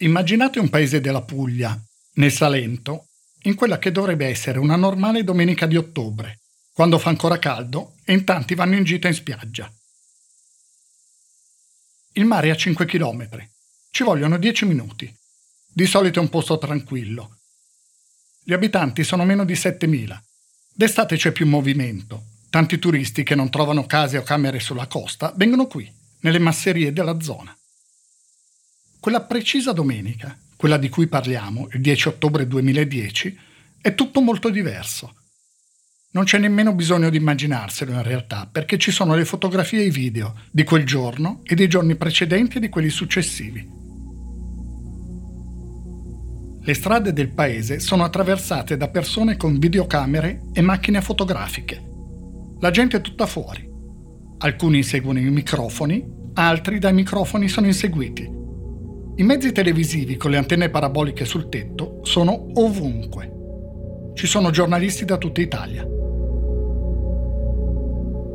Immaginate un paese della Puglia, nel Salento, in quella che dovrebbe essere una normale domenica di ottobre, quando fa ancora caldo e in tanti vanno in gita in spiaggia. Il mare è a 5 km. Ci vogliono 10 minuti. Di solito è un posto tranquillo. Gli abitanti sono meno di 7.000. D'estate c'è più movimento. Tanti turisti che non trovano case o camere sulla costa vengono qui, nelle masserie della zona. Quella precisa domenica, quella di cui parliamo, il 10 ottobre 2010, è tutto molto diverso. Non c'è nemmeno bisogno di immaginarselo in realtà, perché ci sono le fotografie e i video di quel giorno e dei giorni precedenti e di quelli successivi. Le strade del paese sono attraversate da persone con videocamere e macchine fotografiche. La gente è tutta fuori. Alcuni inseguono i microfoni, altri dai microfoni sono inseguiti. I mezzi televisivi con le antenne paraboliche sul tetto sono ovunque. Ci sono giornalisti da tutta Italia.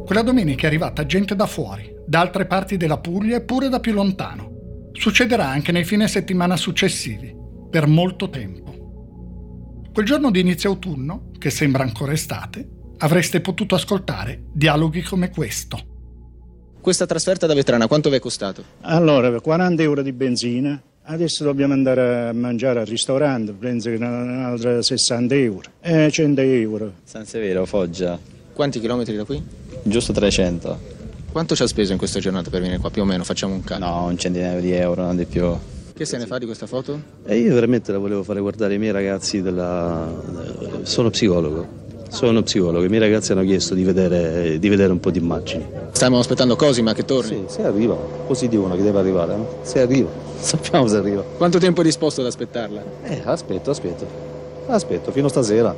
Quella domenica è arrivata gente da fuori, da altre parti della Puglia e pure da più lontano. Succederà anche nei fine settimana successivi, per molto tempo. Quel giorno di inizio autunno, che sembra ancora estate, avreste potuto ascoltare dialoghi come questo. Questa trasferta da Vetrana quanto vi è costato? Allora, 40 euro di benzina, adesso dobbiamo andare a mangiare al ristorante, penso che un'altra 60 euro, eh, 100 euro. San Severo, Foggia. Quanti chilometri da qui? Giusto 300. Quanto ci ha speso in questa giornata per venire qua? Più o meno, facciamo un calcolo. No, un centinaio di euro, non di più. Che se ne fa di questa foto? E io veramente la volevo fare guardare ai miei ragazzi della... Sono psicologo. Sono psicologo, i miei ragazzi hanno chiesto di vedere, di vedere un po' di immagini. Stiamo aspettando Cosima che torni? Sì, se arriva, così dicono che deve arrivare, no? se arriva, sappiamo se arriva. Quanto tempo è disposto ad aspettarla? Eh, aspetto, aspetto, aspetto, fino stasera,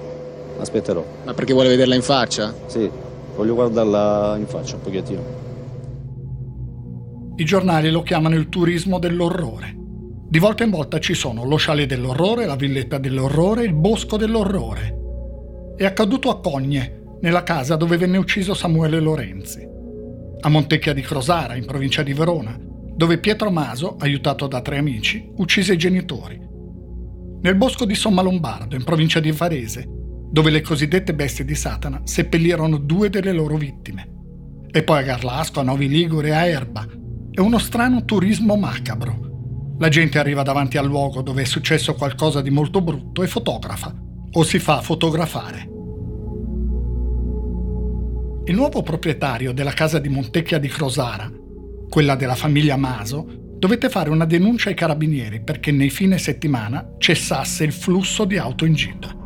aspetterò. Ma perché vuole vederla in faccia? Sì, voglio guardarla in faccia un pochettino. I giornali lo chiamano il turismo dell'orrore. Di volta in volta ci sono lo chalet dell'orrore, la villetta dell'orrore, il bosco dell'orrore. È accaduto a Cogne, nella casa dove venne ucciso Samuele Lorenzi. A Montecchia di Crosara, in provincia di Verona, dove Pietro Maso, aiutato da tre amici, uccise i genitori. Nel bosco di Somma Lombardo, in provincia di Varese, dove le cosiddette bestie di Satana seppellirono due delle loro vittime. E poi a Garlasco, a Novi Ligure a Erba. È uno strano turismo macabro. La gente arriva davanti al luogo dove è successo qualcosa di molto brutto e fotografa o si fa fotografare. Il nuovo proprietario della casa di Montecchia di Crosara, quella della famiglia Maso, dovette fare una denuncia ai carabinieri perché nei fine settimana cessasse il flusso di auto in gita.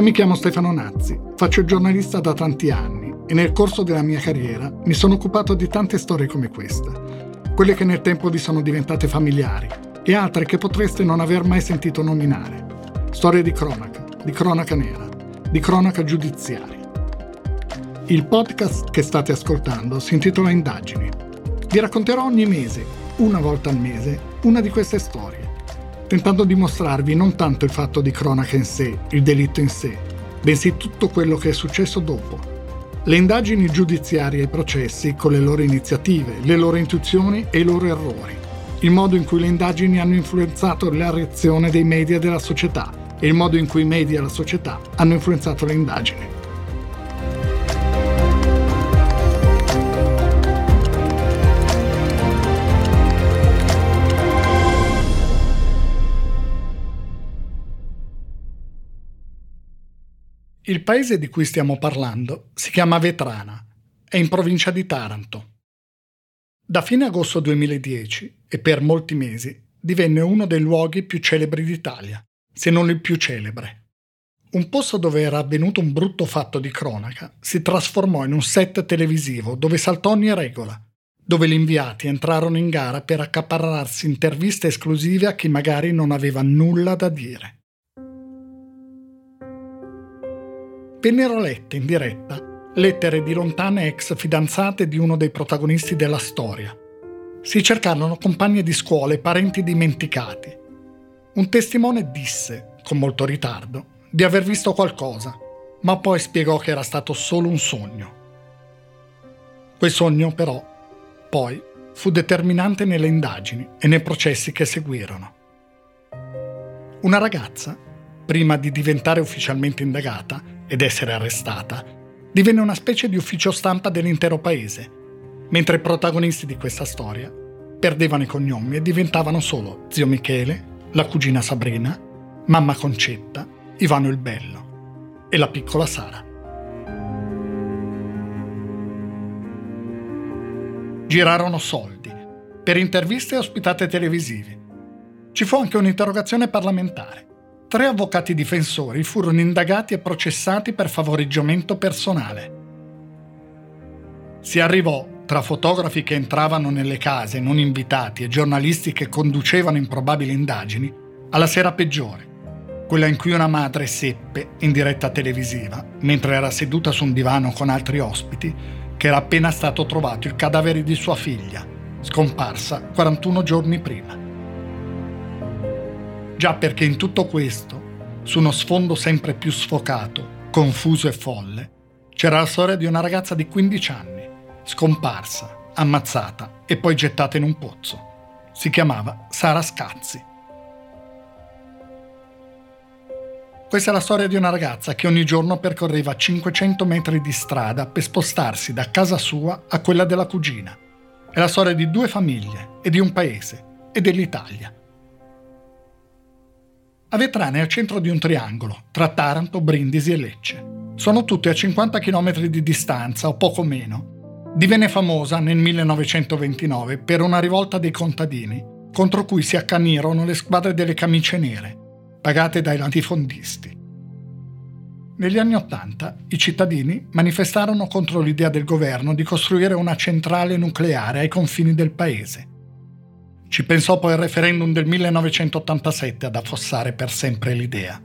Io mi chiamo Stefano Nazzi, faccio giornalista da tanti anni e nel corso della mia carriera mi sono occupato di tante storie come questa, quelle che nel tempo vi sono diventate familiari e altre che potreste non aver mai sentito nominare. Storie di cronaca, di cronaca nera, di cronaca giudiziaria. Il podcast che state ascoltando si intitola Indagini. Vi racconterò ogni mese, una volta al mese, una di queste storie tentando di mostrarvi non tanto il fatto di cronaca in sé, il delitto in sé, bensì tutto quello che è successo dopo. Le indagini giudiziarie e i processi con le loro iniziative, le loro intuizioni e i loro errori, il modo in cui le indagini hanno influenzato la reazione dei media e della società e il modo in cui i media e la società hanno influenzato le indagini. Il paese di cui stiamo parlando si chiama Vetrana, è in provincia di Taranto. Da fine agosto 2010 e per molti mesi divenne uno dei luoghi più celebri d'Italia, se non il più celebre. Un posto dove era avvenuto un brutto fatto di cronaca si trasformò in un set televisivo dove saltò ogni regola, dove gli inviati entrarono in gara per accaparrarsi interviste esclusive a chi magari non aveva nulla da dire. Vennero lette in diretta lettere di lontane ex fidanzate di uno dei protagonisti della storia. Si cercarono compagne di scuola e parenti dimenticati. Un testimone disse, con molto ritardo, di aver visto qualcosa, ma poi spiegò che era stato solo un sogno. Quel sogno, però, poi fu determinante nelle indagini e nei processi che seguirono. Una ragazza, prima di diventare ufficialmente indagata ed essere arrestata, divenne una specie di ufficio stampa dell'intero paese, mentre i protagonisti di questa storia perdevano i cognomi e diventavano solo zio Michele, la cugina Sabrina, mamma Concetta, Ivano il Bello e la piccola Sara. Girarono soldi per interviste e ospitate televisive. Ci fu anche un'interrogazione parlamentare. Tre avvocati difensori furono indagati e processati per favoreggiamento personale. Si arrivò tra fotografi che entravano nelle case non invitati e giornalisti che conducevano improbabili indagini, alla sera peggiore, quella in cui una madre seppe, in diretta televisiva, mentre era seduta su un divano con altri ospiti, che era appena stato trovato il cadavere di sua figlia, scomparsa 41 giorni prima. Già perché in tutto questo, su uno sfondo sempre più sfocato, confuso e folle, c'era la storia di una ragazza di 15 anni scomparsa, ammazzata e poi gettata in un pozzo. Si chiamava Sara Scazzi. Questa è la storia di una ragazza che ogni giorno percorreva 500 metri di strada per spostarsi da casa sua a quella della cugina. È la storia di due famiglie e di un paese e dell'Italia. Avetrane è al centro di un triangolo tra Taranto, Brindisi e Lecce. Sono tutte a 50 km di distanza o poco meno Divenne famosa nel 1929 per una rivolta dei contadini, contro cui si accanirono le squadre delle camicie nere, pagate dai latifondisti. Negli anni Ottanta i cittadini manifestarono contro l'idea del governo di costruire una centrale nucleare ai confini del paese. Ci pensò poi il referendum del 1987 ad affossare per sempre l'idea.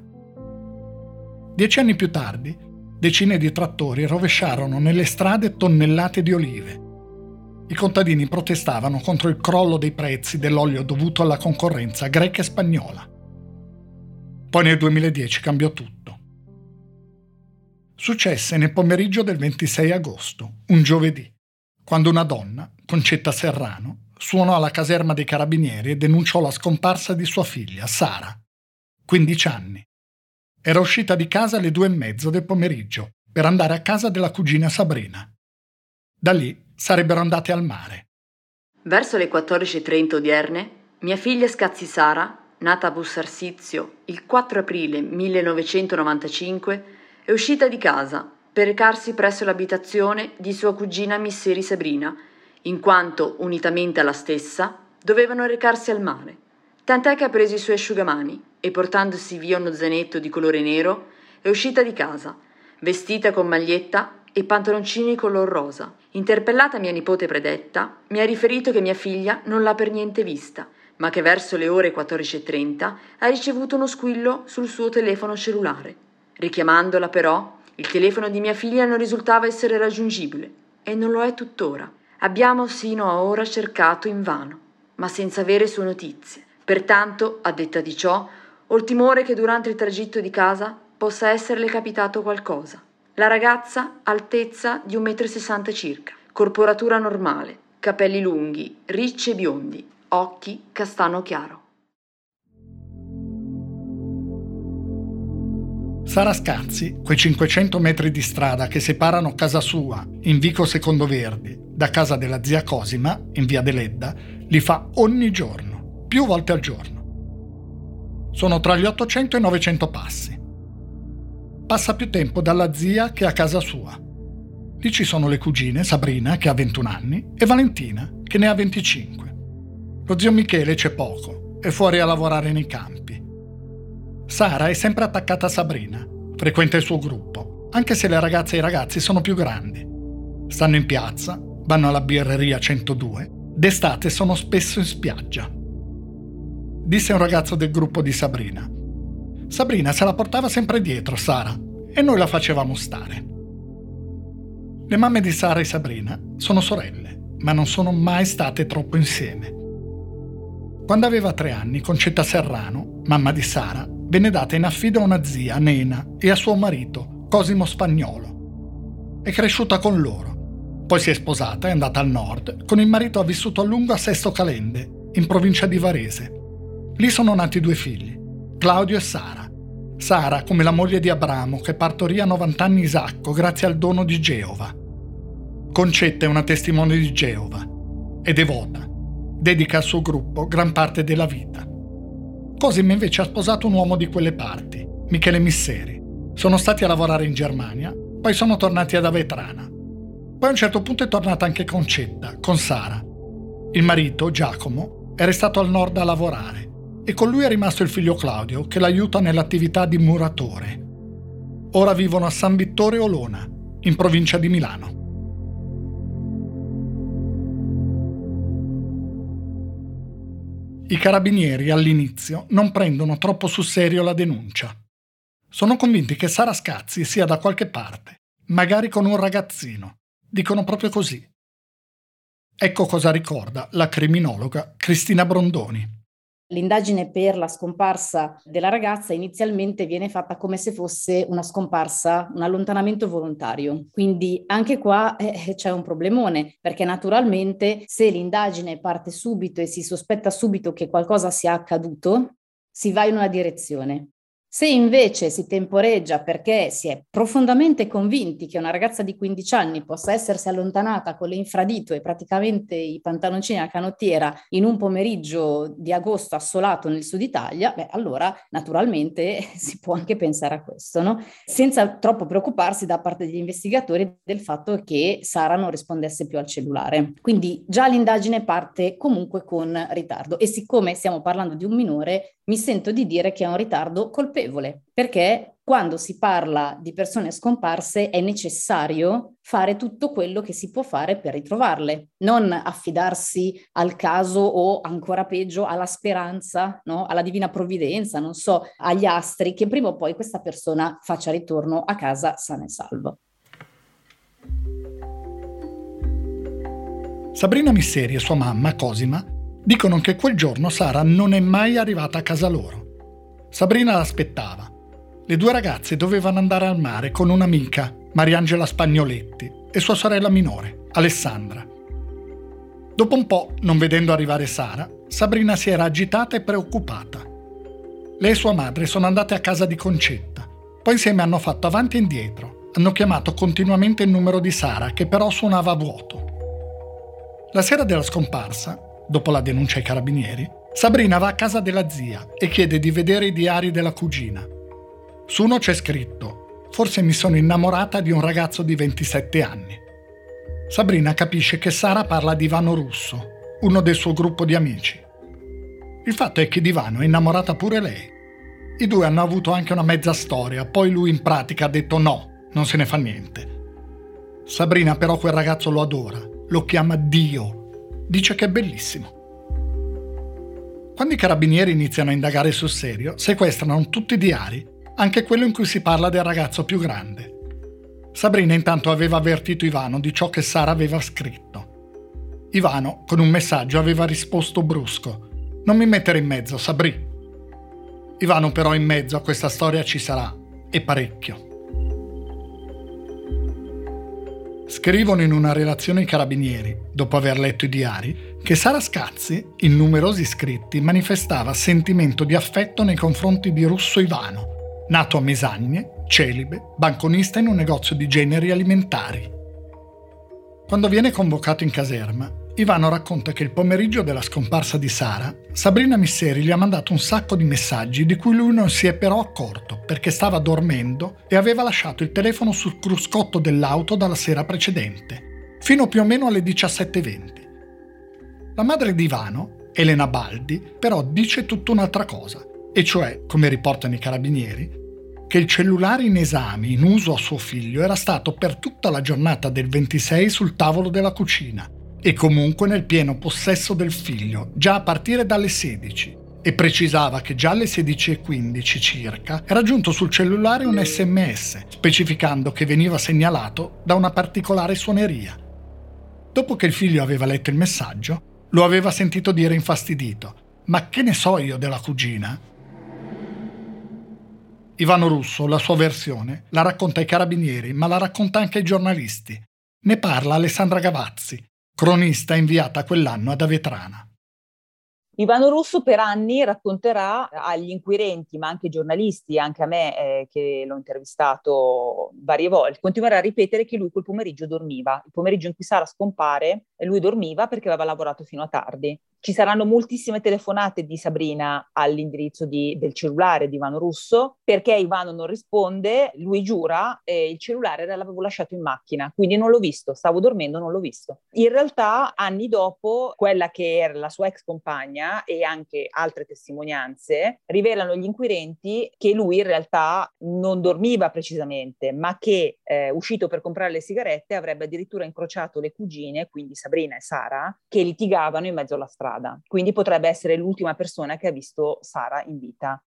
Dieci anni più tardi, decine di trattori rovesciarono nelle strade tonnellate di olive. I contadini protestavano contro il crollo dei prezzi dell'olio dovuto alla concorrenza greca e spagnola. Poi nel 2010 cambiò tutto. Successe nel pomeriggio del 26 agosto, un giovedì, quando una donna, Concetta Serrano, suonò alla caserma dei carabinieri e denunciò la scomparsa di sua figlia, Sara, 15 anni, era uscita di casa alle due e mezzo del pomeriggio per andare a casa della cugina Sabrina. Da lì sarebbero andate al mare. Verso le 14.30 odierne, mia figlia Scazzi Sara, nata a Bussarsizio il 4 aprile 1995, è uscita di casa per recarsi presso l'abitazione di sua cugina Misseri Sabrina, in quanto, unitamente alla stessa, dovevano recarsi al mare. Tant'è che ha preso i suoi asciugamani e portandosi via uno zainetto di colore nero è uscita di casa, vestita con maglietta e pantaloncini color rosa. Interpellata mia nipote predetta, mi ha riferito che mia figlia non l'ha per niente vista, ma che verso le ore 14.30 ha ricevuto uno squillo sul suo telefono cellulare. Richiamandola però, il telefono di mia figlia non risultava essere raggiungibile e non lo è tuttora. Abbiamo sino a ora cercato invano, ma senza avere sue notizie. Pertanto, a detta di ciò, ho il timore che durante il tragitto di casa possa esserle capitato qualcosa. La ragazza altezza di 1,60 m circa, corporatura normale, capelli lunghi, ricci e biondi, occhi castano chiaro. Sara Scazzi, quei 500 metri di strada che separano casa sua, in Vico Secondo Verdi, da casa della zia Cosima, in via Deledda, li fa ogni giorno più volte al giorno. Sono tra gli 800 e i 900 passi. Passa più tempo dalla zia che a casa sua. Lì ci sono le cugine, Sabrina, che ha 21 anni, e Valentina, che ne ha 25. Lo zio Michele c'è poco, è fuori a lavorare nei campi. Sara è sempre attaccata a Sabrina, frequenta il suo gruppo, anche se le ragazze e i ragazzi sono più grandi. Stanno in piazza, vanno alla birreria 102, d'estate sono spesso in spiaggia disse un ragazzo del gruppo di Sabrina. Sabrina se la portava sempre dietro, Sara, e noi la facevamo stare. Le mamme di Sara e Sabrina sono sorelle, ma non sono mai state troppo insieme. Quando aveva tre anni, Concetta Serrano, mamma di Sara, venne data in affido a una zia, Nena, e a suo marito, Cosimo Spagnolo. È cresciuta con loro. Poi si è sposata, è andata al nord. Con il marito ha vissuto a lungo a Sesto Calende, in provincia di Varese. Lì sono nati due figli, Claudio e Sara. Sara come la moglie di Abramo che partorì a 90 anni Isacco grazie al dono di Geova. Concetta è una testimone di Geova. È devota dedica al suo gruppo gran parte della vita. Cosimo invece ha sposato un uomo di quelle parti, Michele Misseri. Sono stati a lavorare in Germania, poi sono tornati ad Avetrana. Poi a un certo punto è tornata anche Concetta, con Sara. Il marito, Giacomo, è restato al nord a lavorare e con lui è rimasto il figlio Claudio che l'aiuta nell'attività di muratore. Ora vivono a San Vittore Olona, in provincia di Milano. I carabinieri all'inizio non prendono troppo sul serio la denuncia. Sono convinti che Sara Scazzi sia da qualche parte, magari con un ragazzino. Dicono proprio così. Ecco cosa ricorda la criminologa Cristina Brondoni. L'indagine per la scomparsa della ragazza inizialmente viene fatta come se fosse una scomparsa, un allontanamento volontario. Quindi anche qua eh, c'è un problemone, perché naturalmente se l'indagine parte subito e si sospetta subito che qualcosa sia accaduto, si va in una direzione. Se invece si temporeggia perché si è profondamente convinti che una ragazza di 15 anni possa essersi allontanata con le infradito e praticamente i pantaloncini a canottiera in un pomeriggio di agosto assolato nel sud Italia, beh, allora naturalmente si può anche pensare a questo, no? senza troppo preoccuparsi da parte degli investigatori del fatto che Sara non rispondesse più al cellulare. Quindi già l'indagine parte comunque con ritardo e siccome stiamo parlando di un minore, mi sento di dire che è un ritardo colpevole, perché quando si parla di persone scomparse è necessario fare tutto quello che si può fare per ritrovarle, non affidarsi al caso o ancora peggio alla speranza, no? alla divina provvidenza, non so, agli astri, che prima o poi questa persona faccia ritorno a casa sana e salvo. Sabrina Misseri e sua mamma, Cosima, Dicono che quel giorno Sara non è mai arrivata a casa loro. Sabrina l'aspettava. Le due ragazze dovevano andare al mare con un'amica, Mariangela Spagnoletti, e sua sorella minore, Alessandra. Dopo un po', non vedendo arrivare Sara, Sabrina si era agitata e preoccupata. Lei e sua madre sono andate a casa di Concetta, poi insieme hanno fatto avanti e indietro, hanno chiamato continuamente il numero di Sara che però suonava a vuoto. La sera della scomparsa, dopo la denuncia ai carabinieri, Sabrina va a casa della zia e chiede di vedere i diari della cugina. Su uno c'è scritto: Forse mi sono innamorata di un ragazzo di 27 anni. Sabrina capisce che Sara parla di Ivano Russo, uno del suo gruppo di amici. Il fatto è che di Ivano è innamorata pure lei. I due hanno avuto anche una mezza storia, poi lui in pratica ha detto no, non se ne fa niente. Sabrina però quel ragazzo lo adora, lo chiama Dio dice che è bellissimo. Quando i carabinieri iniziano a indagare sul serio, sequestrano tutti i diari, anche quello in cui si parla del ragazzo più grande. Sabrina intanto aveva avvertito Ivano di ciò che Sara aveva scritto. Ivano, con un messaggio, aveva risposto brusco: Non mi mettere in mezzo, Sabri. Ivano però in mezzo a questa storia ci sarà, e parecchio. Scrivono in una relazione ai carabinieri, dopo aver letto i diari, che Sara Scazzi, in numerosi scritti, manifestava sentimento di affetto nei confronti di Russo Ivano, nato a Mesagne, celibe, banconista in un negozio di generi alimentari. Quando viene convocato in caserma, Ivano racconta che il pomeriggio della scomparsa di Sara, Sabrina Misseri gli ha mandato un sacco di messaggi di cui lui non si è però accorto perché stava dormendo e aveva lasciato il telefono sul cruscotto dell'auto dalla sera precedente, fino più o meno alle 17.20. La madre di Ivano, Elena Baldi, però dice tutta un'altra cosa, e cioè, come riportano i carabinieri, che il cellulare in esame in uso a suo figlio era stato per tutta la giornata del 26 sul tavolo della cucina e comunque nel pieno possesso del figlio, già a partire dalle 16, e precisava che già alle 16.15 circa era giunto sul cellulare un sms, specificando che veniva segnalato da una particolare suoneria. Dopo che il figlio aveva letto il messaggio, lo aveva sentito dire infastidito Ma che ne so io della cugina? Ivano Russo, la sua versione, la racconta ai carabinieri, ma la racconta anche ai giornalisti. Ne parla Alessandra Gavazzi, cronista inviata quell'anno ad Avetrana. Ivano Russo per anni racconterà agli inquirenti, ma anche ai giornalisti, anche a me eh, che l'ho intervistato varie volte, continuerà a ripetere che lui quel pomeriggio dormiva. Il pomeriggio in cui Sara scompare, lui dormiva perché aveva lavorato fino a tardi. Ci saranno moltissime telefonate di Sabrina all'indirizzo di, del cellulare di Ivano Russo perché Ivano non risponde, lui giura e il cellulare l'avevo lasciato in macchina, quindi non l'ho visto, stavo dormendo, non l'ho visto. In realtà anni dopo quella che era la sua ex compagna e anche altre testimonianze rivelano gli inquirenti che lui in realtà non dormiva precisamente, ma che eh, uscito per comprare le sigarette avrebbe addirittura incrociato le cugine, quindi Sabrina e Sara, che litigavano in mezzo alla strada strada, quindi potrebbe essere l'ultima persona che ha visto Sara in vita.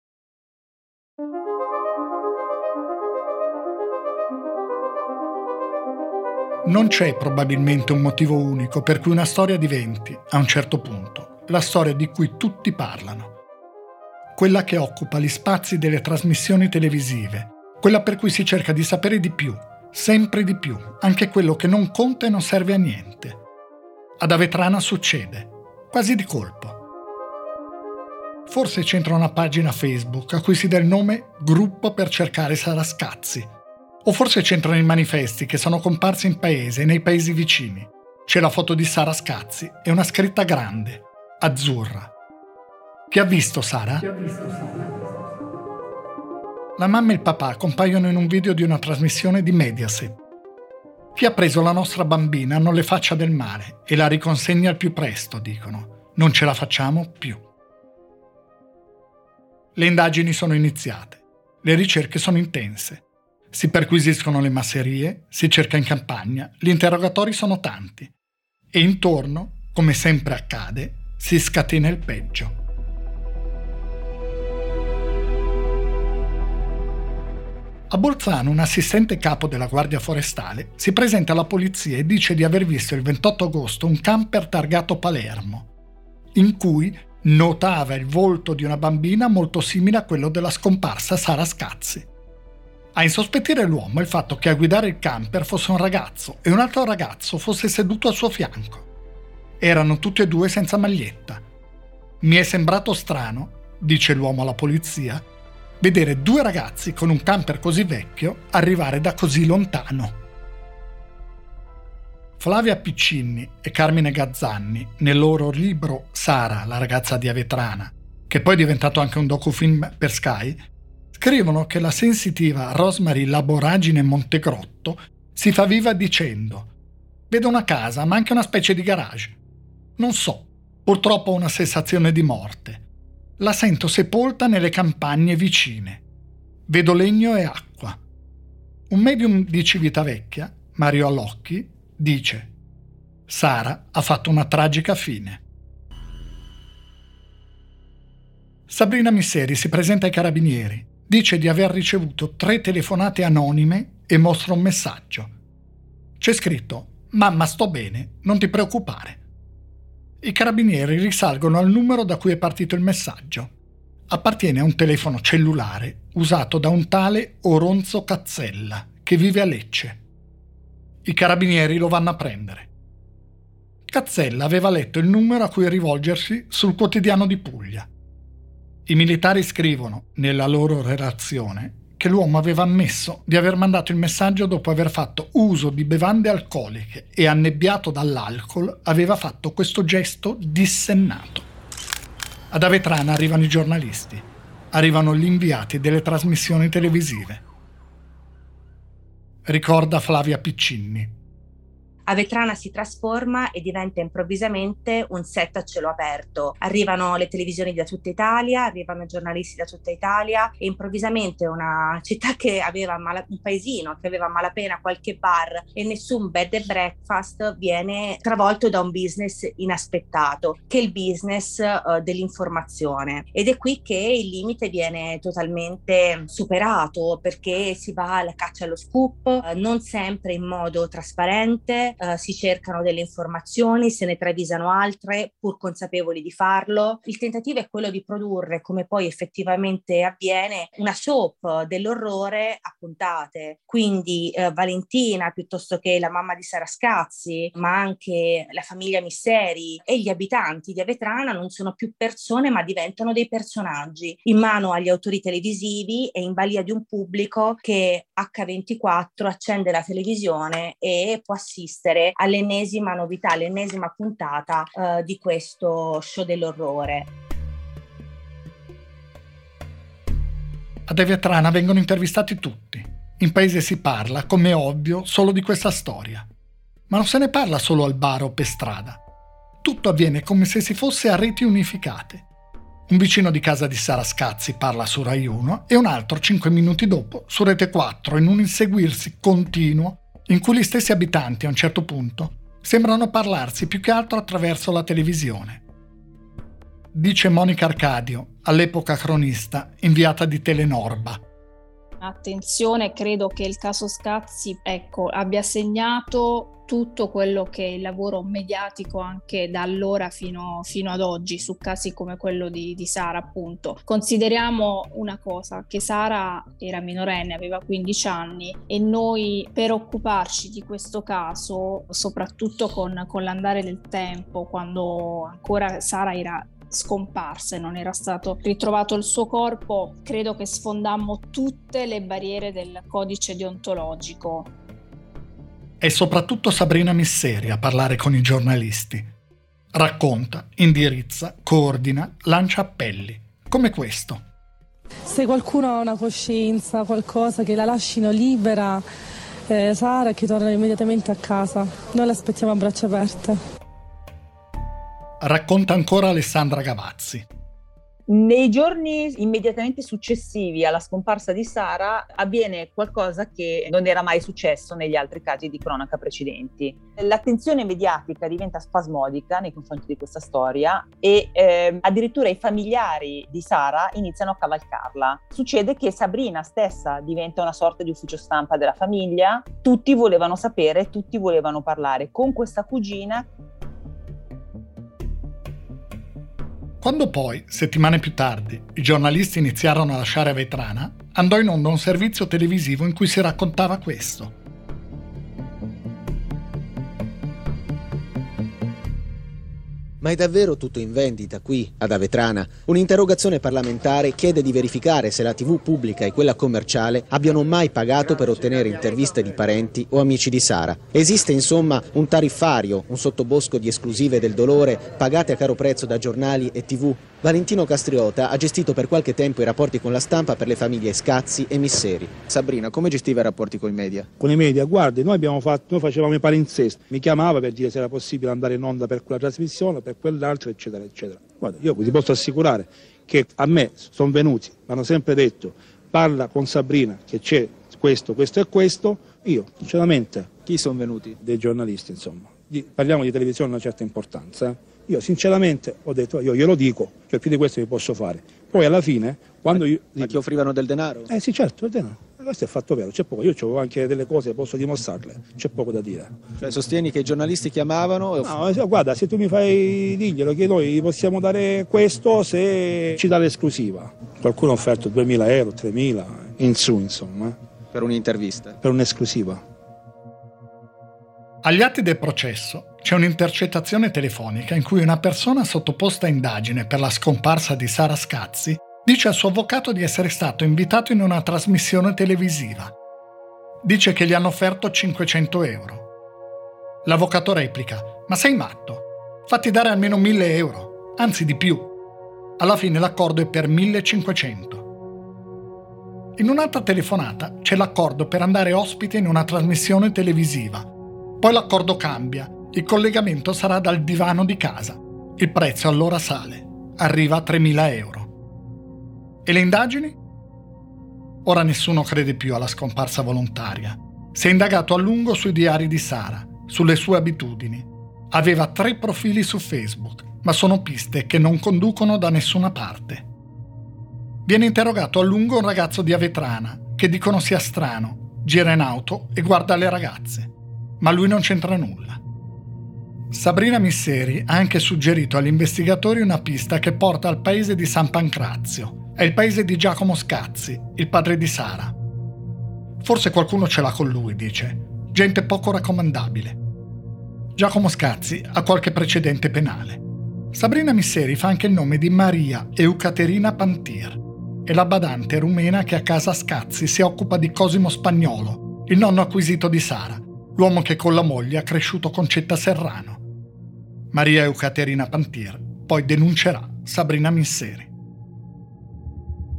Non c'è probabilmente un motivo unico per cui una storia diventi, a un certo punto, la storia di cui tutti parlano. Quella che occupa gli spazi delle trasmissioni televisive, quella per cui si cerca di sapere di più, sempre di più, anche quello che non conta e non serve a niente. Ad Avetrana succede quasi di colpo. Forse c'entra una pagina Facebook a cui si dà il nome Gruppo per cercare Sarascazzi. O forse c'entrano i manifesti che sono comparsi in paese e nei paesi vicini. C'è la foto di Sara Scazzi e una scritta grande, azzurra. Chi ha visto Sara? La mamma e il papà compaiono in un video di una trasmissione di Mediaset. Chi ha preso la nostra bambina non le faccia del male e la riconsegna al più presto, dicono. Non ce la facciamo più. Le indagini sono iniziate. Le ricerche sono intense. Si perquisiscono le masserie, si cerca in campagna, gli interrogatori sono tanti. E intorno, come sempre accade, si scatena il peggio. A Bolzano un assistente capo della Guardia Forestale si presenta alla polizia e dice di aver visto il 28 agosto un camper targato Palermo, in cui notava il volto di una bambina molto simile a quello della scomparsa Sara Scazzi. A insospettire l'uomo il fatto che a guidare il camper fosse un ragazzo e un altro ragazzo fosse seduto al suo fianco. Erano tutti e due senza maglietta. Mi è sembrato strano, dice l'uomo alla polizia, vedere due ragazzi con un camper così vecchio arrivare da così lontano. Flavia Piccinni e Carmine Gazzanni, nel loro libro Sara, la ragazza di Avetrana, che poi è diventato anche un docufilm per Sky, scrivono che la sensitiva Rosemary Laboragine Montegrotto si fa viva dicendo Vedo una casa, ma anche una specie di garage. Non so, purtroppo ho una sensazione di morte. La sento sepolta nelle campagne vicine. Vedo legno e acqua. Un medium di Civitavecchia, Mario Allocchi, dice Sara ha fatto una tragica fine. Sabrina Misseri si presenta ai carabinieri, dice di aver ricevuto tre telefonate anonime e mostra un messaggio. C'è scritto Mamma sto bene, non ti preoccupare. I carabinieri risalgono al numero da cui è partito il messaggio. Appartiene a un telefono cellulare usato da un tale Oronzo Cazzella, che vive a Lecce. I carabinieri lo vanno a prendere. Cazzella aveva letto il numero a cui rivolgersi sul quotidiano di Puglia. I militari scrivono, nella loro relazione, che l'uomo aveva ammesso di aver mandato il messaggio dopo aver fatto uso di bevande alcoliche e annebbiato dall'alcol aveva fatto questo gesto dissennato. Ad Avetrana arrivano i giornalisti, arrivano gli inviati delle trasmissioni televisive. Ricorda Flavia Piccinni. Avetrana si trasforma e diventa improvvisamente un set a cielo aperto. Arrivano le televisioni da tutta Italia, arrivano giornalisti da tutta Italia e improvvisamente una città che aveva mala, un paesino che aveva malapena qualche bar e nessun bed and breakfast viene travolto da un business inaspettato, che è il business uh, dell'informazione. Ed è qui che il limite viene totalmente superato perché si va alla caccia allo scoop, uh, non sempre in modo trasparente, eh, si cercano delle informazioni, se ne travisano altre pur consapevoli di farlo. Il tentativo è quello di produrre, come poi effettivamente avviene, una soap dell'orrore a puntate. Quindi eh, Valentina piuttosto che la mamma di Sara Scazzi, ma anche la famiglia Misseri e gli abitanti di Avetrana non sono più persone ma diventano dei personaggi in mano agli autori televisivi e in balia di un pubblico che H24 accende la televisione e può assistere all'ennesima novità, all'ennesima puntata eh, di questo show dell'orrore. Ad Avetrana vengono intervistati tutti. In paese si parla, come ovvio, solo di questa storia. Ma non se ne parla solo al bar o per strada. Tutto avviene come se si fosse a reti unificate. Un vicino di casa di Sara Scazzi parla su Rai 1 e un altro cinque minuti dopo su Rete 4 in un inseguirsi continuo in cui gli stessi abitanti a un certo punto sembrano parlarsi più che altro attraverso la televisione. Dice Monica Arcadio, all'epoca cronista, inviata di Telenorba. Attenzione, credo che il caso Scazzi ecco, abbia segnato tutto quello che è il lavoro mediatico anche da allora fino, fino ad oggi su casi come quello di, di, Sara appunto. Consideriamo una cosa, che Sara era minorenne, aveva 15 anni e noi per occuparci di questo caso, soprattutto con, con l'andare del tempo, quando ancora Sara era scomparsa e non era stato ritrovato il suo corpo, credo che sfondammo tutte le barriere del codice deontologico è soprattutto Sabrina Misseri a parlare con i giornalisti. Racconta, indirizza, coordina, lancia appelli, come questo. Se qualcuno ha una coscienza, qualcosa che la lasciino libera, eh, Sara che torna immediatamente a casa. Noi l'aspettiamo a braccia aperte. Racconta ancora Alessandra Gavazzi. Nei giorni immediatamente successivi alla scomparsa di Sara avviene qualcosa che non era mai successo negli altri casi di cronaca precedenti. L'attenzione mediatica diventa spasmodica nei confronti di questa storia e eh, addirittura i familiari di Sara iniziano a cavalcarla. Succede che Sabrina stessa diventa una sorta di ufficio stampa della famiglia, tutti volevano sapere, tutti volevano parlare con questa cugina Quando poi, settimane più tardi, i giornalisti iniziarono a lasciare Vetrana, andò in onda un servizio televisivo in cui si raccontava questo. Ma è davvero tutto in vendita qui, ad Avetrana? Un'interrogazione parlamentare chiede di verificare se la TV pubblica e quella commerciale abbiano mai pagato per ottenere interviste di parenti o amici di Sara. Esiste insomma un tariffario, un sottobosco di esclusive del dolore pagate a caro prezzo da giornali e TV Valentino Castriota ha gestito per qualche tempo i rapporti con la stampa per le famiglie Scazzi e Misseri. Sabrina, come gestiva i rapporti con i media? Con i media, guardi, noi, fatto, noi facevamo i palinsesti, mi chiamava per dire se era possibile andare in onda per quella trasmissione, per quell'altro, eccetera, eccetera. Guarda, io ti posso assicurare che a me sono venuti, mi hanno sempre detto, parla con Sabrina che c'è questo, questo e questo, io sinceramente... Chi sono venuti? Dei giornalisti, insomma. parliamo di televisione di una certa importanza. Io sinceramente ho detto, io glielo dico, cioè più di questo vi posso fare. Poi alla fine, quando io... Ma ti offrivano del denaro? Eh sì, certo, il denaro. Questo è fatto vero, c'è poco. Io ho anche delle cose, posso dimostrarle, c'è poco da dire. Cioè sostieni che i giornalisti chiamavano? E... No, guarda, se tu mi fai diglielo che noi possiamo dare questo se ci dà l'esclusiva. Qualcuno ha offerto 2.000 euro, 3.000, in su insomma. Per un'intervista? Per un'esclusiva. Agli atti del processo c'è un'intercettazione telefonica in cui una persona sottoposta a indagine per la scomparsa di Sara Scazzi dice al suo avvocato di essere stato invitato in una trasmissione televisiva. Dice che gli hanno offerto 500 euro. L'avvocato replica: Ma sei matto? Fatti dare almeno 1000 euro, anzi di più. Alla fine l'accordo è per 1500. In un'altra telefonata c'è l'accordo per andare ospite in una trasmissione televisiva poi l'accordo cambia, il collegamento sarà dal divano di casa. Il prezzo allora sale, arriva a 3.000 euro. E le indagini? Ora nessuno crede più alla scomparsa volontaria. Si è indagato a lungo sui diari di Sara, sulle sue abitudini. Aveva tre profili su Facebook, ma sono piste che non conducono da nessuna parte. Viene interrogato a lungo un ragazzo di Avetrana, che dicono sia strano, gira in auto e guarda le ragazze. Ma lui non c'entra nulla. Sabrina Misseri ha anche suggerito agli investigatori una pista che porta al paese di San Pancrazio. È il paese di Giacomo Scazzi, il padre di Sara. Forse qualcuno ce l'ha con lui, dice. Gente poco raccomandabile. Giacomo Scazzi ha qualche precedente penale. Sabrina Misseri fa anche il nome di Maria Eucaterina Pantir. È la badante rumena che a casa Scazzi si occupa di Cosimo Spagnolo, il nonno acquisito di Sara, l'uomo che con la moglie ha cresciuto con Cetta Serrano. Maria Eucaterina Pantir poi denuncerà Sabrina Misseri.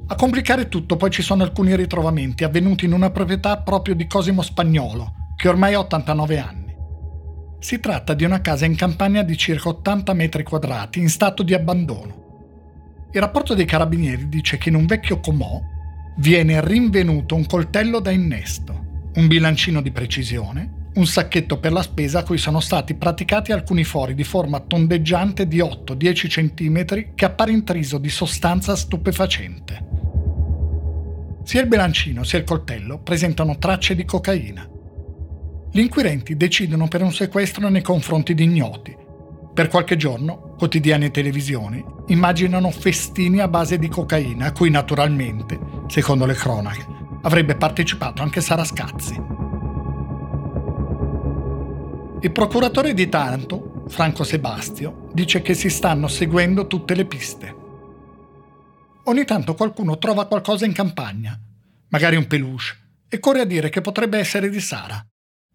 A complicare tutto poi ci sono alcuni ritrovamenti avvenuti in una proprietà proprio di Cosimo Spagnolo, che ormai ha 89 anni. Si tratta di una casa in campagna di circa 80 metri quadrati in stato di abbandono. Il rapporto dei carabinieri dice che in un vecchio comò viene rinvenuto un coltello da innesto, un bilancino di precisione, un sacchetto per la spesa a cui sono stati praticati alcuni fori di forma tondeggiante di 8-10 cm che appare intriso di sostanza stupefacente. Sia il bilancino sia il coltello presentano tracce di cocaina. Gli inquirenti decidono per un sequestro nei confronti di ignoti. Per qualche giorno, quotidiani e televisioni immaginano festini a base di cocaina a cui naturalmente, secondo le cronache, avrebbe partecipato anche Sara Scazzi. Il procuratore di Taranto, Franco Sebastio, dice che si stanno seguendo tutte le piste. Ogni tanto qualcuno trova qualcosa in campagna, magari un peluche, e corre a dire che potrebbe essere di Sara.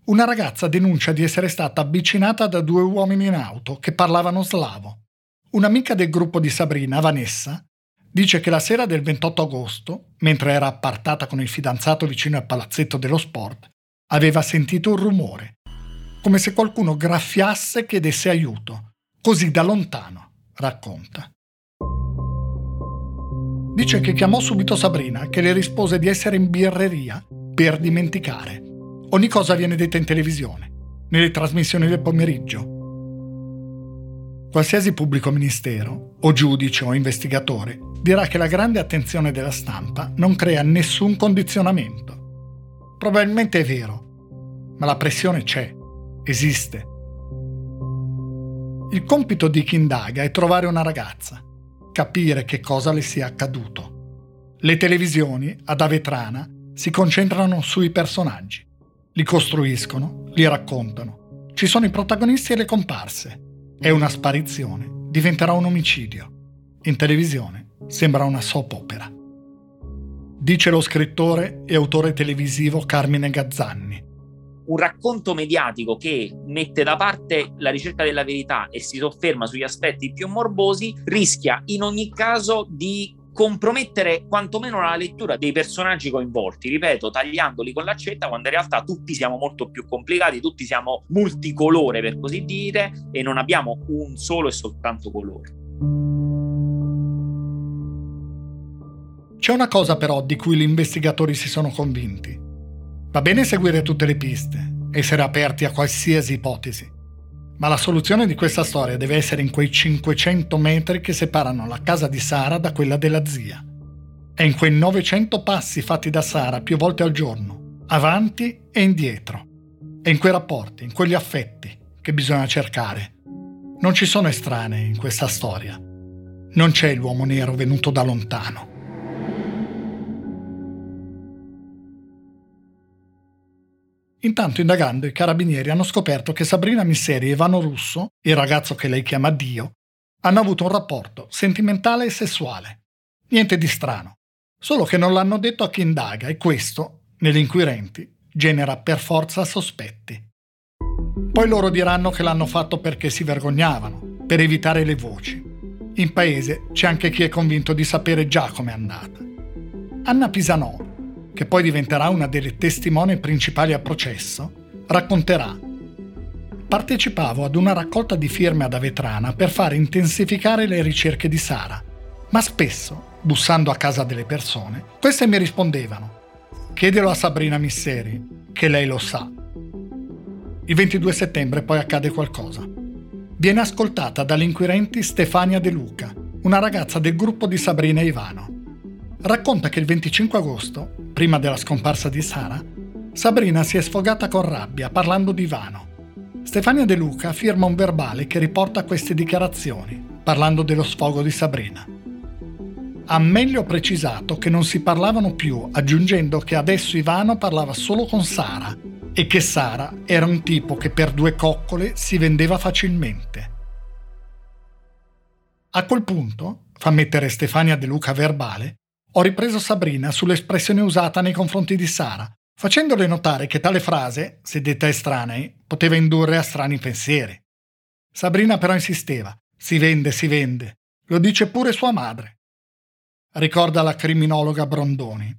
Una ragazza denuncia di essere stata avvicinata da due uomini in auto che parlavano slavo. Un'amica del gruppo di Sabrina, Vanessa, dice che la sera del 28 agosto, mentre era appartata con il fidanzato vicino al palazzetto dello sport, aveva sentito un rumore, come se qualcuno graffiasse e chiedesse aiuto, così da lontano, racconta. Dice che chiamò subito Sabrina, che le rispose di essere in birreria per dimenticare. Ogni cosa viene detta in televisione, nelle trasmissioni del pomeriggio. Qualsiasi pubblico ministero, o giudice o investigatore, dirà che la grande attenzione della stampa non crea nessun condizionamento. Probabilmente è vero, ma la pressione c'è, esiste. Il compito di chi indaga è trovare una ragazza, capire che cosa le sia accaduto. Le televisioni, ad Avetrana, si concentrano sui personaggi li costruiscono, li raccontano. Ci sono i protagonisti e le comparse. È una sparizione, diventerà un omicidio. In televisione sembra una soap opera. Dice lo scrittore e autore televisivo Carmine Gazzanni. Un racconto mediatico che mette da parte la ricerca della verità e si sofferma sugli aspetti più morbosi rischia in ogni caso di compromettere quantomeno la lettura dei personaggi coinvolti, ripeto, tagliandoli con l'accetta quando in realtà tutti siamo molto più complicati, tutti siamo multicolore per così dire e non abbiamo un solo e soltanto colore. C'è una cosa però di cui gli investigatori si sono convinti. Va bene seguire tutte le piste, essere aperti a qualsiasi ipotesi, ma la soluzione di questa storia deve essere in quei 500 metri che separano la casa di Sara da quella della zia. È in quei 900 passi fatti da Sara più volte al giorno, avanti e indietro. È in quei rapporti, in quegli affetti che bisogna cercare. Non ci sono estranei in questa storia. Non c'è l'uomo nero venuto da lontano. Intanto indagando i carabinieri hanno scoperto che Sabrina Misseri e Ivano Russo, il ragazzo che lei chiama Dio, hanno avuto un rapporto sentimentale e sessuale. Niente di strano, solo che non l'hanno detto a chi indaga e questo, negli inquirenti, genera per forza sospetti. Poi loro diranno che l'hanno fatto perché si vergognavano, per evitare le voci. In paese c'è anche chi è convinto di sapere già com'è andata. Anna Pisanò, che poi diventerà una delle testimoni principali al processo, racconterà Partecipavo ad una raccolta di firme ad Avetrana per far intensificare le ricerche di Sara, ma spesso, bussando a casa delle persone, queste mi rispondevano Chiedelo a Sabrina Misseri, che lei lo sa. Il 22 settembre poi accade qualcosa. Viene ascoltata dagli inquirenti Stefania De Luca, una ragazza del gruppo di Sabrina e Ivano racconta che il 25 agosto, prima della scomparsa di Sara, Sabrina si è sfogata con rabbia parlando di Ivano. Stefania De Luca firma un verbale che riporta queste dichiarazioni, parlando dello sfogo di Sabrina. Ha meglio precisato che non si parlavano più, aggiungendo che adesso Ivano parlava solo con Sara e che Sara era un tipo che per due coccole si vendeva facilmente. A quel punto, fa mettere Stefania De Luca verbale, ho ripreso Sabrina sull'espressione usata nei confronti di Sara, facendole notare che tale frase, se detta estranei, poteva indurre a strani pensieri. Sabrina però insisteva, si vende, si vende, lo dice pure sua madre. Ricorda la criminologa Brondoni.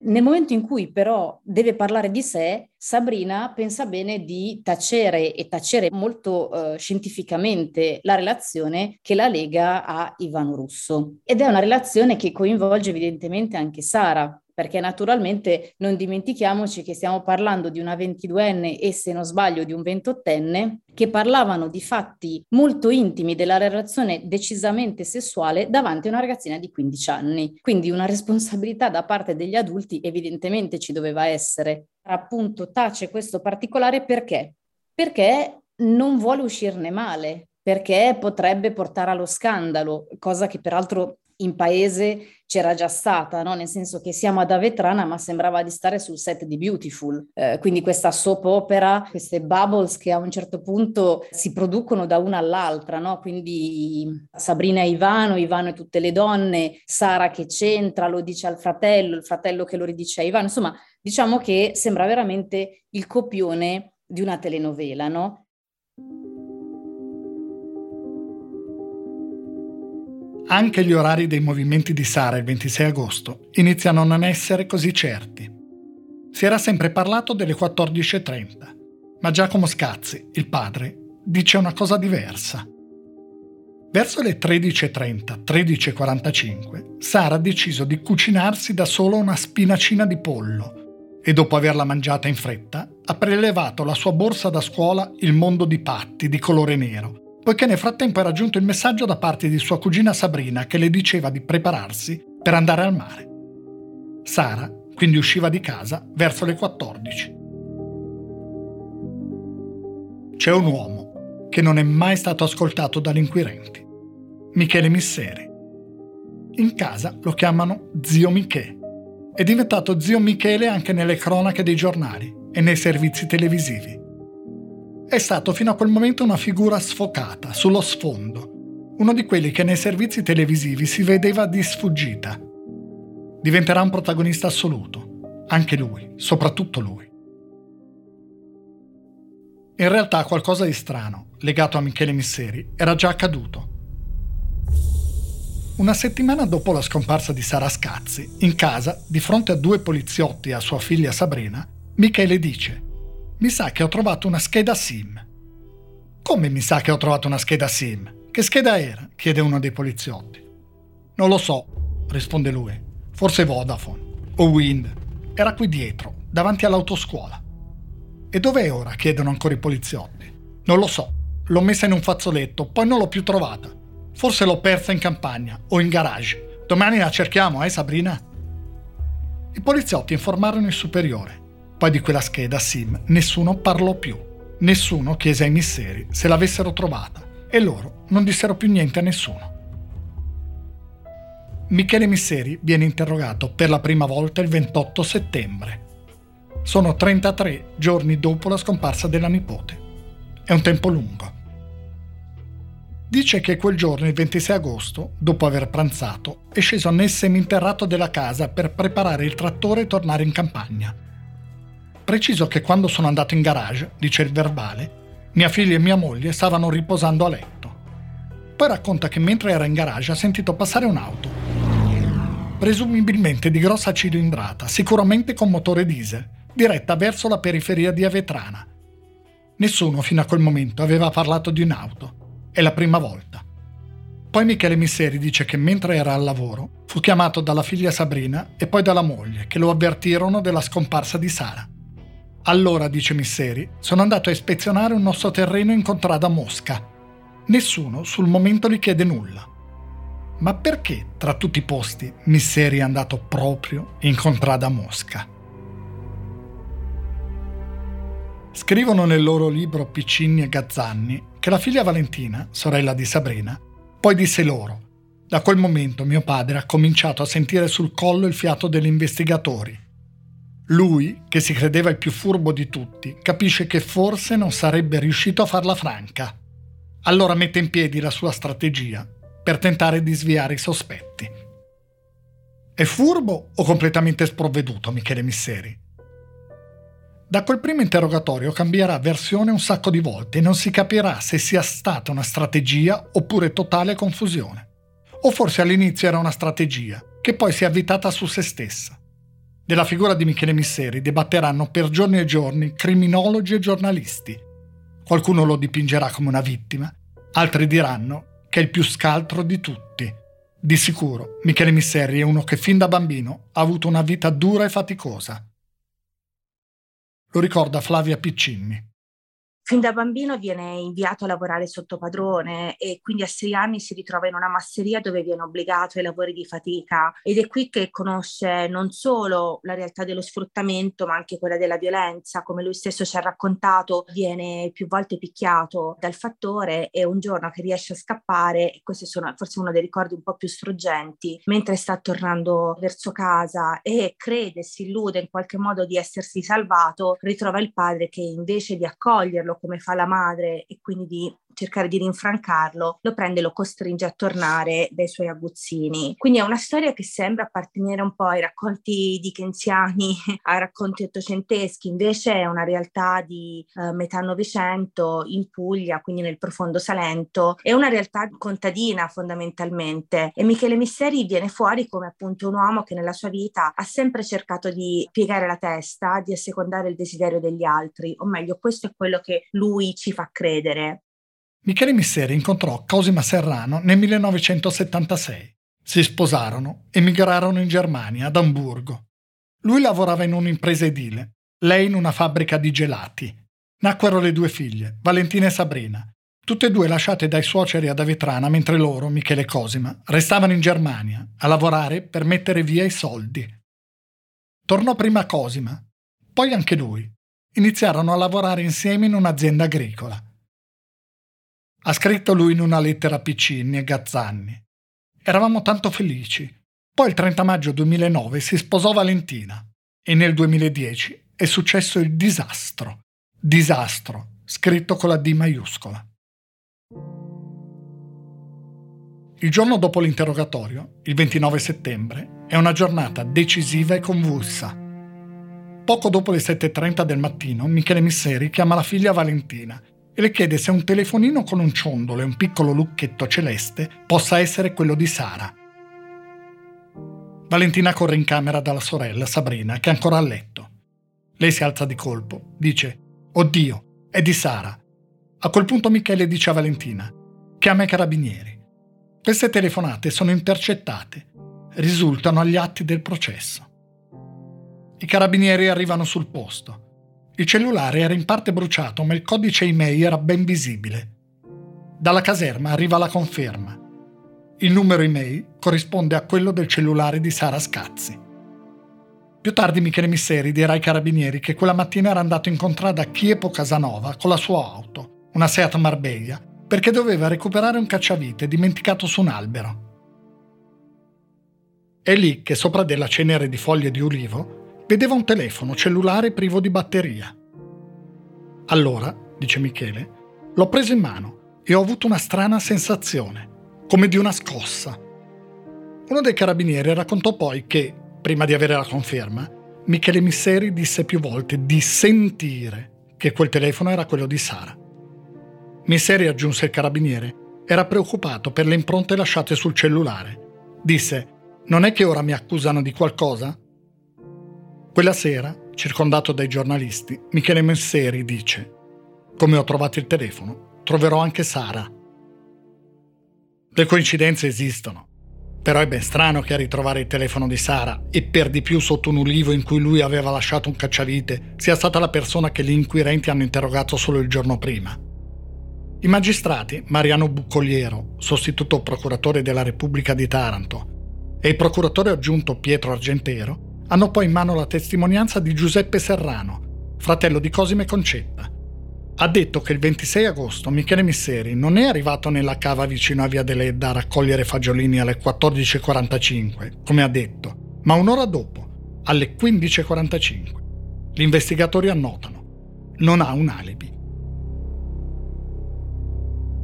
Nel momento in cui però deve parlare di sé, Sabrina pensa bene di tacere e tacere molto eh, scientificamente la relazione che la lega a Ivano Russo. Ed è una relazione che coinvolge evidentemente anche Sara, perché naturalmente non dimentichiamoci che stiamo parlando di una 22enne e se non sbaglio di un 28enne che parlavano di fatti molto intimi della relazione decisamente sessuale davanti a una ragazzina di 15 anni. Quindi una responsabilità da parte degli adulti evidentemente ci doveva essere. Appunto tace questo particolare perché? Perché non vuole uscirne male, perché potrebbe portare allo scandalo, cosa che peraltro in paese c'era già stata, no? nel senso che siamo ad Avetrana ma sembrava di stare sul set di Beautiful, eh, quindi questa soap opera, queste bubbles che a un certo punto si producono da una all'altra, no? quindi Sabrina e Ivano, Ivano e tutte le donne, Sara che c'entra, lo dice al fratello, il fratello che lo ridice a Ivano, insomma diciamo che sembra veramente il copione di una telenovela, no? Anche gli orari dei movimenti di Sara il 26 agosto iniziano a non essere così certi. Si era sempre parlato delle 14.30, ma Giacomo Scazzi, il padre, dice una cosa diversa. Verso le 13.30, 13.45, Sara ha deciso di cucinarsi da solo una spinacina di pollo e dopo averla mangiata in fretta ha prelevato la sua borsa da scuola Il mondo di Patti di colore nero poiché nel frattempo era giunto il messaggio da parte di sua cugina Sabrina che le diceva di prepararsi per andare al mare. Sara quindi usciva di casa verso le 14. C'è un uomo che non è mai stato ascoltato dagli inquirenti, Michele Misseri. In casa lo chiamano zio Michè. È diventato zio Michele anche nelle cronache dei giornali e nei servizi televisivi. È stato fino a quel momento una figura sfocata, sullo sfondo, uno di quelli che nei servizi televisivi si vedeva di sfuggita. Diventerà un protagonista assoluto, anche lui, soprattutto lui. In realtà qualcosa di strano, legato a Michele Misseri, era già accaduto. Una settimana dopo la scomparsa di Sara Scazzi, in casa, di fronte a due poliziotti e a sua figlia Sabrina, Michele dice mi sa che ho trovato una scheda SIM. Come mi sa che ho trovato una scheda SIM? Che scheda era? chiede uno dei poliziotti. Non lo so, risponde lui. Forse Vodafone o Wind. Era qui dietro, davanti all'autoscuola. E dov'è ora? chiedono ancora i poliziotti. Non lo so. L'ho messa in un fazzoletto, poi non l'ho più trovata. Forse l'ho persa in campagna o in garage. Domani la cerchiamo, eh Sabrina? I poliziotti informarono il superiore poi di quella scheda SIM nessuno parlò più. Nessuno chiese ai misseri se l'avessero trovata e loro non dissero più niente a nessuno. Michele Misseri viene interrogato per la prima volta il 28 settembre. Sono 33 giorni dopo la scomparsa della nipote. È un tempo lungo. Dice che quel giorno, il 26 agosto, dopo aver pranzato, è sceso nel seminterrato della casa per preparare il trattore e tornare in campagna Preciso che quando sono andato in garage, dice il verbale, mia figlia e mia moglie stavano riposando a letto. Poi racconta che mentre era in garage ha sentito passare un'auto, presumibilmente di grossa cilindrata, sicuramente con motore diesel, diretta verso la periferia di Avetrana. Nessuno fino a quel momento aveva parlato di un'auto. È la prima volta. Poi Michele Misseri dice che mentre era al lavoro fu chiamato dalla figlia Sabrina e poi dalla moglie che lo avvertirono della scomparsa di Sara. Allora, dice Misseri, sono andato a ispezionare un nostro terreno in contrada Mosca. Nessuno sul momento gli chiede nulla. Ma perché tra tutti i posti Misseri è andato proprio in contrada Mosca? Scrivono nel loro libro Piccinni e Gazzanni che la figlia Valentina, sorella di Sabrina, poi disse loro da quel momento mio padre ha cominciato a sentire sul collo il fiato degli investigatori. Lui, che si credeva il più furbo di tutti, capisce che forse non sarebbe riuscito a farla franca. Allora mette in piedi la sua strategia per tentare di sviare i sospetti. È furbo o completamente sprovveduto Michele Misseri? Da quel primo interrogatorio cambierà versione un sacco di volte e non si capirà se sia stata una strategia oppure totale confusione. O forse all'inizio era una strategia, che poi si è avvitata su se stessa. Della figura di Michele Misseri dibatteranno per giorni e giorni criminologi e giornalisti. Qualcuno lo dipingerà come una vittima, altri diranno che è il più scaltro di tutti. Di sicuro, Michele Misseri è uno che fin da bambino ha avuto una vita dura e faticosa. Lo ricorda Flavia Piccinni. Fin da bambino viene inviato a lavorare sotto padrone e quindi a sei anni si ritrova in una masseria dove viene obbligato ai lavori di fatica. Ed è qui che conosce non solo la realtà dello sfruttamento ma anche quella della violenza, come lui stesso ci ha raccontato, viene più volte picchiato dal fattore e un giorno che riesce a scappare, e questo sono forse uno dei ricordi un po' più struggenti, mentre sta tornando verso casa e crede, si illude in qualche modo di essersi salvato, ritrova il padre che invece di accoglierlo come fa la madre e quindi di cercare di rinfrancarlo, lo prende e lo costringe a tornare dai suoi aguzzini. Quindi è una storia che sembra appartenere un po' ai racconti dickensiani, ai racconti ottocenteschi, invece è una realtà di eh, metà Novecento in Puglia, quindi nel profondo Salento, è una realtà contadina fondamentalmente e Michele Misseri viene fuori come appunto un uomo che nella sua vita ha sempre cercato di piegare la testa, di assecondare il desiderio degli altri, o meglio questo è quello che lui ci fa credere. Michele Misseri incontrò Cosima Serrano nel 1976. Si sposarono e migrarono in Germania, ad Amburgo. Lui lavorava in un'impresa edile, lei in una fabbrica di gelati. Nacquero le due figlie, Valentina e Sabrina, tutte e due lasciate dai suoceri ad Avetrana mentre loro, Michele e Cosima, restavano in Germania a lavorare per mettere via i soldi. Tornò prima Cosima, poi anche lui. Iniziarono a lavorare insieme in un'azienda agricola. Ha scritto lui in una lettera a Piccinni e Gazzanni. Eravamo tanto felici. Poi il 30 maggio 2009 si sposò Valentina e nel 2010 è successo il disastro. Disastro, scritto con la D maiuscola. Il giorno dopo l'interrogatorio, il 29 settembre, è una giornata decisiva e convulsa. Poco dopo le 7.30 del mattino, Michele Misseri chiama la figlia Valentina e le chiede se un telefonino con un ciondolo e un piccolo lucchetto celeste possa essere quello di Sara. Valentina corre in camera dalla sorella Sabrina, che è ancora a letto. Lei si alza di colpo, dice: Oddio, è di Sara. A quel punto Michele dice a Valentina: Chiama i carabinieri. Queste telefonate sono intercettate, risultano agli atti del processo. I carabinieri arrivano sul posto il cellulare era in parte bruciato, ma il codice email era ben visibile. Dalla caserma arriva la conferma. Il numero email corrisponde a quello del cellulare di Sara Scazzi. Più tardi Michele Misseri dirà ai carabinieri che quella mattina era andato in contrada a Chiepo Casanova con la sua auto, una Seat Marbella, perché doveva recuperare un cacciavite dimenticato su un albero. È lì che sopra della cenere di foglie di ulivo vedeva un telefono cellulare privo di batteria. Allora, dice Michele, l'ho preso in mano e ho avuto una strana sensazione, come di una scossa. Uno dei carabinieri raccontò poi che, prima di avere la conferma, Michele Misseri disse più volte di sentire che quel telefono era quello di Sara. Misseri, aggiunse il carabiniere, era preoccupato per le impronte lasciate sul cellulare. Disse: Non è che ora mi accusano di qualcosa? Quella sera, circondato dai giornalisti, Michele Messeri dice Come ho trovato il telefono, troverò anche Sara. Le coincidenze esistono, però è ben strano che a ritrovare il telefono di Sara, e per di più sotto un ulivo in cui lui aveva lasciato un cacciavite, sia stata la persona che gli inquirenti hanno interrogato solo il giorno prima. I magistrati, Mariano Buccoliero, sostituto procuratore della Repubblica di Taranto, e il procuratore aggiunto Pietro Argentero, hanno poi in mano la testimonianza di Giuseppe Serrano, fratello di Cosime Concetta. Ha detto che il 26 agosto Michele Misseri non è arrivato nella cava vicino a Via Deledda a raccogliere fagiolini alle 14.45, come ha detto, ma un'ora dopo, alle 15.45. Gli investigatori annotano. Non ha un alibi.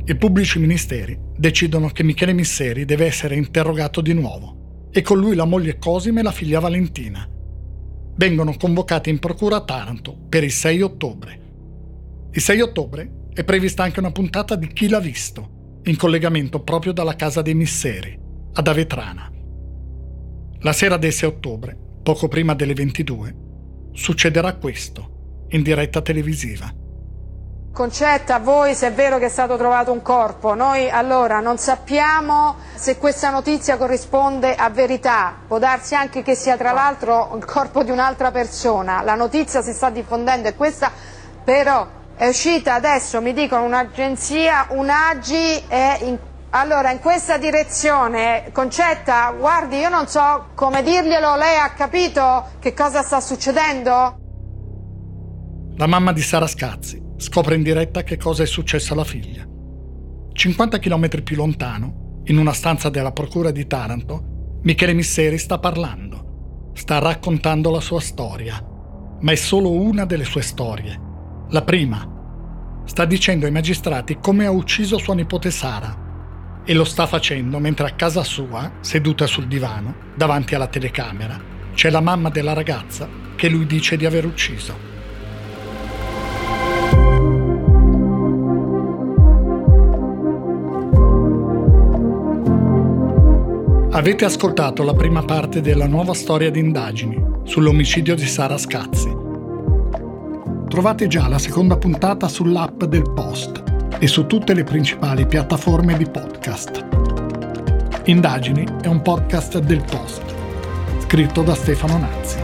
I pubblici ministeri decidono che Michele Misseri deve essere interrogato di nuovo e con lui la moglie Cosime e la figlia Valentina. Vengono convocati in procura a Taranto per il 6 ottobre. Il 6 ottobre è prevista anche una puntata di Chi l'ha visto, in collegamento proprio dalla casa dei Misseri, ad Avetrana. La sera del 6 ottobre, poco prima delle 22, succederà questo, in diretta televisiva. Concetta a voi se è vero che è stato trovato un corpo. Noi allora non sappiamo se questa notizia corrisponde a verità. Può darsi anche che sia tra l'altro il corpo di un'altra persona. La notizia si sta diffondendo e questa però è uscita adesso, mi dicono un'agenzia, un'AGI è in allora, in questa direzione, Concetta, guardi, io non so come dirglielo, lei ha capito che cosa sta succedendo? La mamma di Sara Scazzi scopre in diretta che cosa è successo alla figlia. 50 km più lontano, in una stanza della Procura di Taranto, Michele Misseri sta parlando, sta raccontando la sua storia, ma è solo una delle sue storie. La prima. Sta dicendo ai magistrati come ha ucciso sua nipote Sara e lo sta facendo mentre a casa sua, seduta sul divano, davanti alla telecamera, c'è la mamma della ragazza che lui dice di aver ucciso. Avete ascoltato la prima parte della nuova storia di indagini sull'omicidio di Sara Scazzi. Trovate già la seconda puntata sull'app del Post e su tutte le principali piattaforme di podcast. Indagini è un podcast del Post, scritto da Stefano Nazzi.